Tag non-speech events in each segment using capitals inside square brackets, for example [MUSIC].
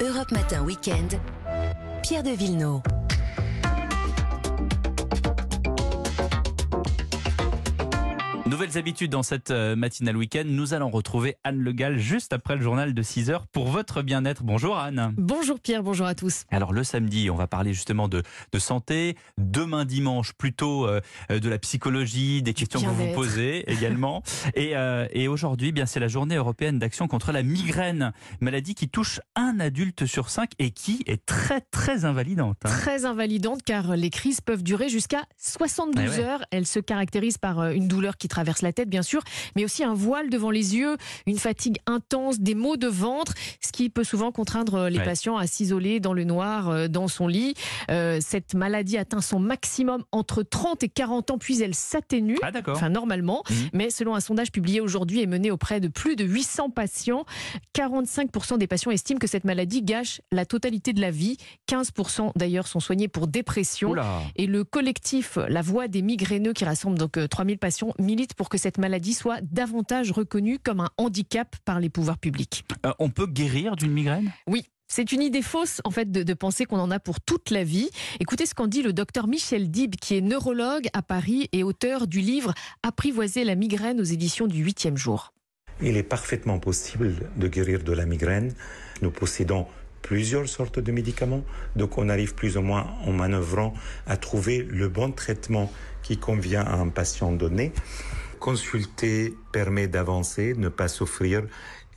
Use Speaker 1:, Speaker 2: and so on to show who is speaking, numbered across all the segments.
Speaker 1: Europe Matin Weekend, Pierre de Villeneuve.
Speaker 2: Nouvelles habitudes dans cette euh, matinale week-end. Nous allons retrouver Anne Le Gall juste après le journal de 6 heures pour votre bien-être. Bonjour Anne.
Speaker 3: Bonjour Pierre, bonjour à tous.
Speaker 2: Alors le samedi, on va parler justement de, de santé. Demain dimanche, plutôt euh, de la psychologie, des questions que vous vous posez également. [LAUGHS] et euh, et aujourd'hui, bien c'est la journée européenne d'action contre la migraine, maladie qui touche un adulte sur cinq et qui est très très invalidante. hein.
Speaker 3: Très invalidante car les crises peuvent durer jusqu'à 72
Speaker 2: Eh ouais.
Speaker 3: heures. Elles se caractérisent par euh, une douleur qui traverse la tête bien sûr, mais aussi un voile devant les yeux, une fatigue intense, des maux de ventre, ce qui peut souvent contraindre euh, les
Speaker 2: Ouais.
Speaker 3: patients à s'isoler dans le noir, euh, dans son lit. Euh, cette maladie atteint son maximum entre 30 et 40 ans, puis elle s'atténue.
Speaker 2: Ah.
Speaker 3: Enfin, normalement.
Speaker 2: Mhm.
Speaker 3: Mais selon un sondage publié aujourd'hui et mené auprès de plus de 800 patients, 45% des patients estiment que cette maladie gâche la totalité de la vie. 15% d'ailleurs sont soignés pour dépression.
Speaker 2: Oula.
Speaker 3: Et le collectif La Voix des migraineux, qui rassemble donc euh, 3000 patients, milite pour que cette maladie soit davantage reconnue comme un handicap par les pouvoirs publics.
Speaker 2: Euh, on peut guérir d'une migraine?
Speaker 3: Oui. C'est une idée fausse, en fait, de, de penser qu'on en a pour toute la vie. Écoutez ce qu'en dit le docteur Michel Dib, qui est neurologue à Paris et auteur du livre Apprivoiser la migraine aux éditions du 8e jour.
Speaker 4: Il est parfaitement possible de guérir de la migraine. Nous possédons plusieurs sortes de médicaments, donc on arrive plus ou moins en manœuvrant à trouver le bon traitement qui convient à un patient donné. Consulter permet d'avancer, ne pas souffrir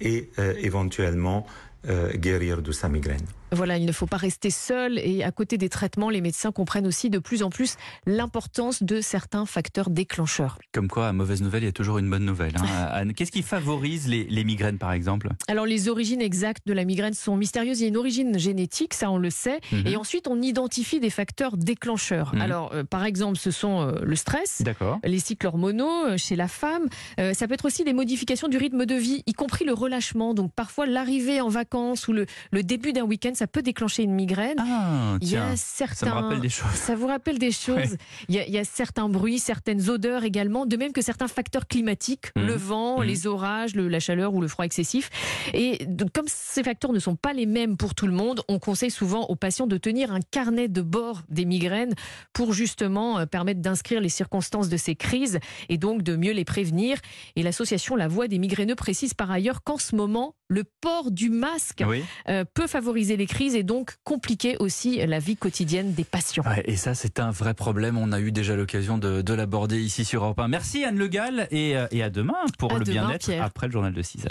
Speaker 4: et euh, éventuellement euh, guérir de sa migraine.
Speaker 3: Voilà, il ne faut pas rester seul et à côté des traitements, les médecins comprennent aussi de plus en plus l'importance de certains facteurs déclencheurs.
Speaker 2: Comme quoi, à mauvaise nouvelle, il y a toujours une bonne nouvelle. hein. [LAUGHS] Anne, qu'est-ce qui favorise les, les migraines, par exemple?
Speaker 3: Alors les origines exactes de la migraine sont mystérieuses. Il y a une origine génétique, ça on le sait.
Speaker 2: Mhm.
Speaker 3: Et ensuite, on identifie des facteurs déclencheurs.
Speaker 2: Mhm.
Speaker 3: Alors, euh, par exemple, ce sont euh, le stress.
Speaker 2: D'accord.
Speaker 3: Les cycles hormonaux euh, chez la femme, Euh, ça peut être aussi des modifications du rythme de vie, y compris le relâchement. Donc parfois l'arrivée en vacances ou le, le début d'un week-end, ça peut déclencher une migraine.
Speaker 2: Ah,
Speaker 3: Il y a
Speaker 2: tiens,
Speaker 3: certains.
Speaker 2: ça me rappelle des choses.
Speaker 3: Ça vous rappelle des [LAUGHS] choses.
Speaker 2: Ouais.
Speaker 3: Il, y a, il y a certains bruits, certaines odeurs également, de même que certains facteurs climatiques,
Speaker 2: Mhm.
Speaker 3: le vent,
Speaker 2: Mhm.
Speaker 3: les orages, le- la chaleur ou le froid excessif. Et donc, comme ces facteurs ne sont pas les mêmes pour tout le monde, on conseille souvent aux patients de tenir un carnet de bord des migraines pour justement euh, permettre d'inscrire les circonstances de ces crises et donc de mieux les prévenir. Et l'association La Voix des migraineux précise par ailleurs qu'en ce moment, le port du masque
Speaker 2: Oui.
Speaker 3: euh, peut favoriser les crises et donc compliquer aussi la vie quotidienne des patients.
Speaker 2: Ouais, et ça, c'est un vrai problème. On a eu déjà l'occasion de, de l'aborder ici sur Europe 1. Merci Anne Le Gall et, euh, et à demain pour
Speaker 3: À
Speaker 2: le bien-être après le journal de 6 heures.